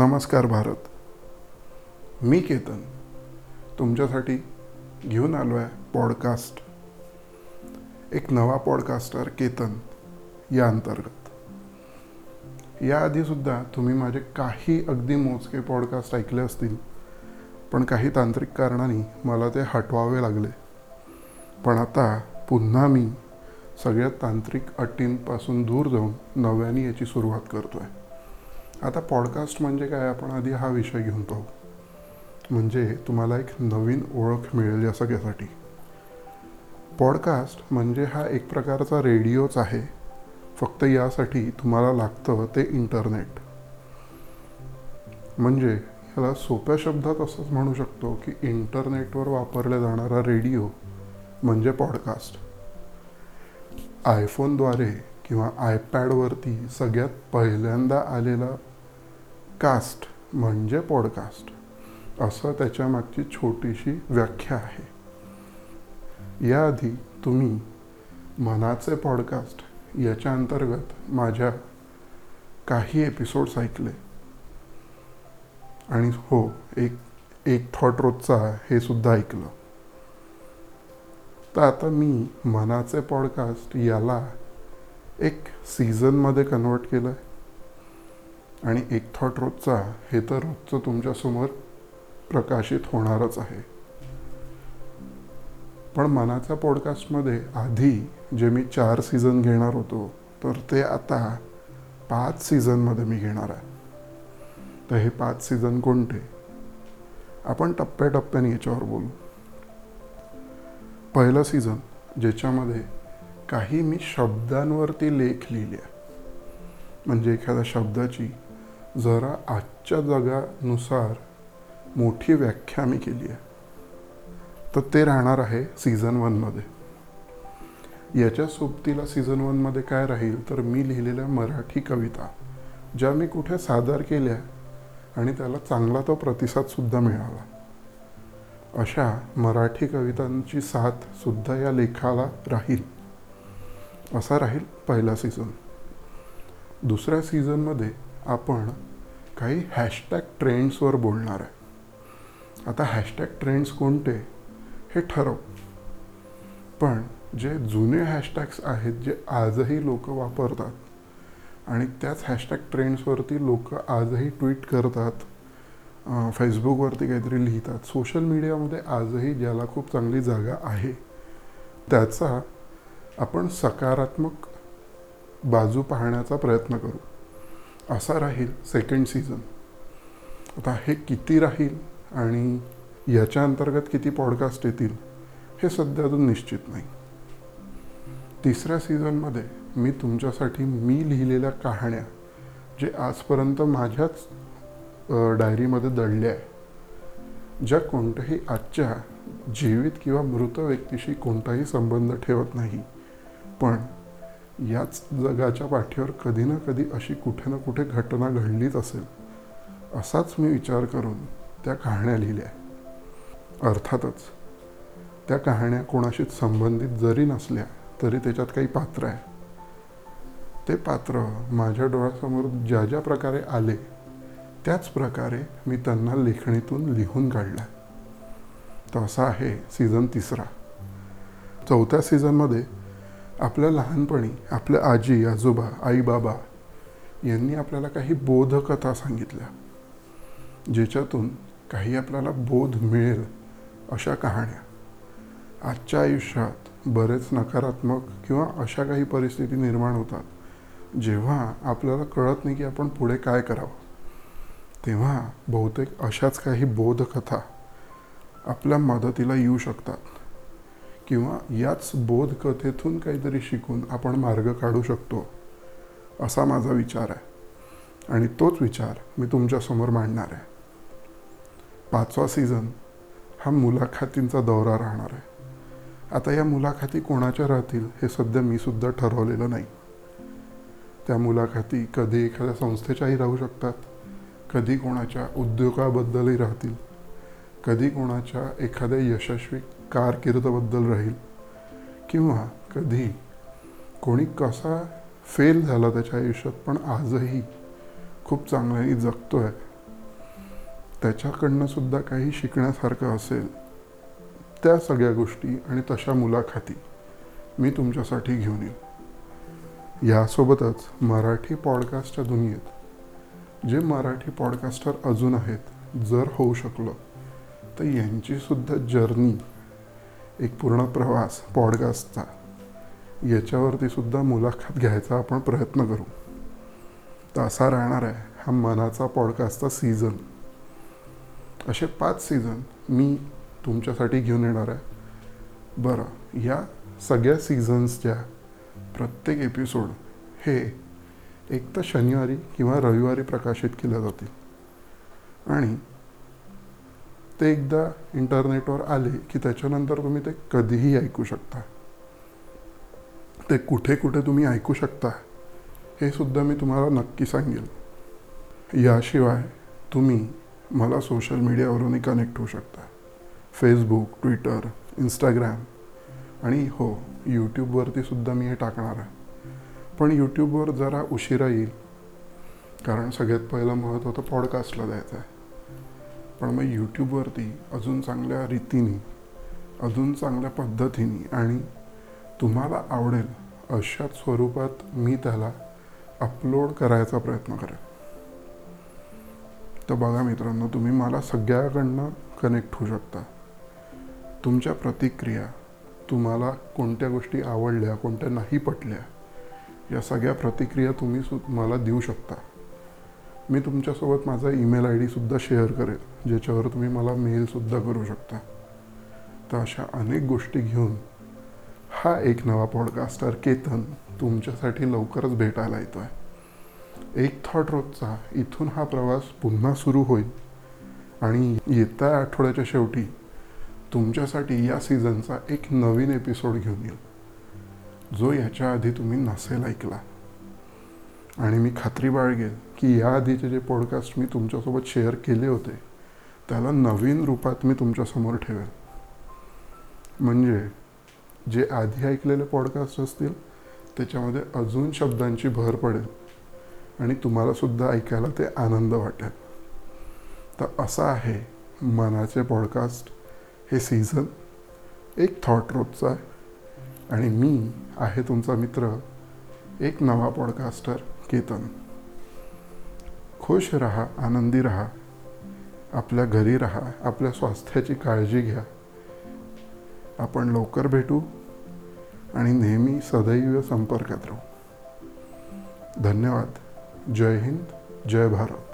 नमस्कार भारत. मी केतन तुमच्यासाठी घेऊन आलो आहे पॉडकास्ट. एक नवा पॉडकास्टर केतन या अंतर्गत. याआधीसुद्धा तुम्ही माझे काही अगदी मोजके पॉडकास्ट ऐकले असतील पण काही तांत्रिक कारणाने मला ते हटवावे लागले. पण आता पुन्हा मी सगळ्या तांत्रिक अटींपासून दूर जाऊन नव्याने याची सुरुवात करतो आहे आता पॉडकास्ट म्हणजे काय? आपण आधी हा विषय घेऊन पाहू. म्हणजे तुम्हाला एक नवीन ओळख मिळेल या सगळ्यासाठी. पॉडकास्ट म्हणजे हा एक प्रकारचा रेडिओच आहे. फक्त यासाठी तुम्हाला लागतं ते इंटरनेट म्हणजे ह्याला सोप्या शब्दात असंच म्हणू शकतो की इंटरनेटवर वापरला जाणारा रेडिओ म्हणजे पॉडकास्ट आयफोनद्वारे किंवा आयपॅडवरती सगळ्यात पहिल्यांदा आलेला कास्ट म्हणजे पॉडकास्ट असं त्याच्या मागची छोटीशी व्याख्या आहे. याआधी तुम्ही मनाचे पॉडकास्ट याच्या अंतर्गत माझ्या काही एपिसोड्स ऐकले. आणि हो एक एक थॉट रोजचा हे सुद्धा ऐकलं. तर आता मी मनाचे पॉडकास्ट याला एक सीझनमध्ये कन्वर्ट केलं आहे आणि एक थॉट रोजचा हे तर रोजचं तुमच्यासमोर प्रकाशित होणारच आहे. पण मनाच्या पॉडकास्टमध्ये आधी जे मी चार सीझन घेणार होतो तर ते आता पाच सीझनमध्ये मी घेणार आहे. तर हे पाच सीझन कोणते? आपण टप्प्याटप्प्याने याच्यावर बोलू. पहिलं सीझन ज्याच्यामध्ये काही मी शब्दांवरती लेख लिहिले म्हणजे एखाद्या शब्दाची जरा आजच्या जगानुसार मोठी व्याख्या मी केली आहे. तर ते राहणार आहे सीझन वनमध्ये याच्या सोबतीला सीझन वनमध्ये काय राहील तर मी लिहिलेल्या मराठी कविता ज्या मी कुठे सादर केल्या आणि त्याला चांगला तो प्रतिसादसुद्धा मिळाला. अशा मराठी कवितांची साथसुद्धा या लेखाला राहील. असा राहील पहिला सीझन दुसऱ्या सीझनमध्ये आपण काही हॅशटॅग ट्रेंड्सवर बोलणार आहे. आता हॅशटॅग ट्रेंड्स कोणते? हे ठरव. पण जे जुने हॅशटॅग्स आहेत जे आजही लोक वापरतात आणि त्याच हॅशटॅग ट्रेंड्सवरती लोक आजही ट्विट करतात फेसबुकवरती काहीतरी लिहितात. सोशल मीडियामध्ये आजही ज्याला खूप चांगली जागा आहे त्याचा आपण सकारात्मक बाजू पाहण्याचा प्रयत्न करू. असा राहील सेकंड सीझन आता हे किती राहील आणि याच्या अंतर्गत किती पॉडकास्ट येतील हे सध्या अजून निश्चित नाही. तिसऱ्या सीझनमध्ये मी तुमच्यासाठी मी लिहिलेल्या कहाण्या जे आजपर्यंत माझ्याच डायरीमध्ये दडल्या आहे ज्या कोणत्याही आजच्या जीवित किंवा मृत व्यक्तीशी कोणताही संबंध ठेवत नाही. पण याच जगाच्या पाठीवर कधी ना कधी अशी कुठे ना कुठे घटना घडलीच असेल असाच मी विचार करून त्या कहाण्या लिहिल्या अर्थातच त्या कहाण्या कोणाशीच संबंधित जरी नसल्या तरी त्याच्यात काही पात्र आहे ते पात्र माझ्या डोळ्यासमोर ज्या ज्या प्रकारे आले त्याच प्रकारे मी त्यांना लेखणीतून लिहून काढलं. तर असा आहे सीझन तिसरा. चौथ्या सीझनमध्ये आपल्या लहानपणी आपल्या आजी आजोबा आई बाबा यांनी आपल्याला काही बोधकथा सांगितल्या ज्याच्यातून काही आपल्याला बोध मिळेल अशा कहाण्या. आजच्या आयुष्यात बरेच नकारात्मक किंवा अशा काही परिस्थिती निर्माण होतात जेव्हा आपल्याला कळत नाही की आपण पुढे काय करावं. तेव्हा बहुतेक अशाच काही बोधकथा आपल्या मदतीला येऊ शकतात. किंवा याच बोधकथेतून काहीतरी शिकून आपण मार्ग काढू शकतो असा माझा विचार आहे. आणि तोच विचार मी तुमच्यासमोर मांडणार आहे. पाचवा सीझन हा मुलाखतींचा दौरा राहणार आहे. आता या मुलाखती कोणाच्या राहतील हे सध्या मी सुद्धा ठरवलेलं नाही. त्या मुलाखती कधी एखाद्या संस्थेच्याही राहू शकतात कधी कोणाच्या उद्योगाबद्दलही राहतील. कधी कोणाच्या एखाद्या यशस्वी कारकिर्दबद्दल राहील किंवा कधी कोणी कसा फेल झाला त्याच्या आयुष्यात पण आजही खूप चांगल्याने जगतो आहे त्याच्याकडनं सुद्धा काही शिकण्यासारखं असेल त्या सगळ्या गोष्टी आणि तशा मुलाखती मी तुमच्यासाठी घेऊन येईल यासोबतच मराठी पॉडकास्टच्या दुनियेत जे मराठी पॉडकास्टर अजून आहेत जर होऊ शकलं तर यांचीसुद्धा जर्नी एक पूर्ण प्रवास पॉडकास्टचा याच्यावरती सुद्धा मुलाखत घ्यायचा आपण प्रयत्न करू. तर असा राहणार आहे हा मनाचा पॉडकास्टचा सीझन. असे पाच सीझन मी तुमच्यासाठी घेऊन येणार आहे. बरं या सगळ्या सीझन्सच्या प्रत्येक एपिसोड हे एक तर शनिवारी किंवा रविवारी प्रकाशित केल्या जातील. आणि ते एकदा इंटरनेटवर आले की त्याच्यानंतर तुम्ही ते कधीही ऐकू शकता. ते कुठे कुठे तुम्ही ऐकू शकता हे सुद्धा मी तुम्हाला नक्की सांगेल. याशिवाय तुम्ही मला सोशल मीडियावरूनही कनेक्ट होऊ शकता. फेसबुक ट्विटर इंस्टाग्राम आणि हो यूट्यूबवरती सुद्धा मी हे टाकणार आहे. पण यूट्यूबवर जरा उशिरा येईल कारण सगळ्यात पहिलं महत्त्व तर पॉडकास्टला द्यायचं आहे. पण मग यूट्यूबवरती अजून चांगल्या रीतीने अजून चांगल्या पद्धतीने आणि तुम्हाला आवडेल अशाच स्वरूपात मी त्याला अपलोड करायचा प्रयत्न करेन. तर बघा मित्रांनो तुम्ही मला सगळ्याकडनं कनेक्ट होऊ शकता. तुमच्या प्रतिक्रिया तुम्हाला कोणत्या गोष्टी आवडल्या कोणत्या नाही पटल्या या सगळ्या प्रतिक्रिया तुम्ही सु मला देऊ शकता. मी तुमच्यासोबत माझा ईमेल आय डीसुद्धा शेअर करेल ज्याच्यावर तुम्ही मला मेलसुद्धा करू शकता. तर अशा अनेक गोष्टी घेऊन हा एक नवा पॉडकास्टर केतन तुमच्यासाठी लवकरच भेटायला येतो आहे एक थॉट रोजचा इथून हा प्रवास पुन्हा सुरू होईल. आणि येत्या आठवड्याच्या शेवटी तुमच्यासाठी या सीझनचा एक नवीन एपिसोड घेऊन येईल जो याच्या आधी तुम्ही नसेल ऐकला. आणि मी खात्री बाळगेल की या आधीचे जे पॉडकास्ट मी तुमच्यासोबत शेअर केले होते त्याला नवीन रूपात मी तुमच्यासमोर ठेवेन. म्हणजे जे आधी ऐकलेले पॉडकास्ट असतील त्याच्यामध्ये अजून शब्दांची भर पडेल आणि तुम्हालासुद्धा ऐकायला ते आनंद वाटेल. तर असं आहे मनाचे पॉडकास्ट हे सीझन एक थॉट रोजचा आहे. आणि मी आहे तुमचा मित्र एक नवा पॉडकास्टर केतन. खुश रहा आनंदी रहा. आपल्या घरी राहा आपल्या स्वास्थ्याची काळजी घ्या. आपण लवकर भेटू आणि नेहमी सदैव संपर्कात राहू. धन्यवाद. जय हिंद जय भारत.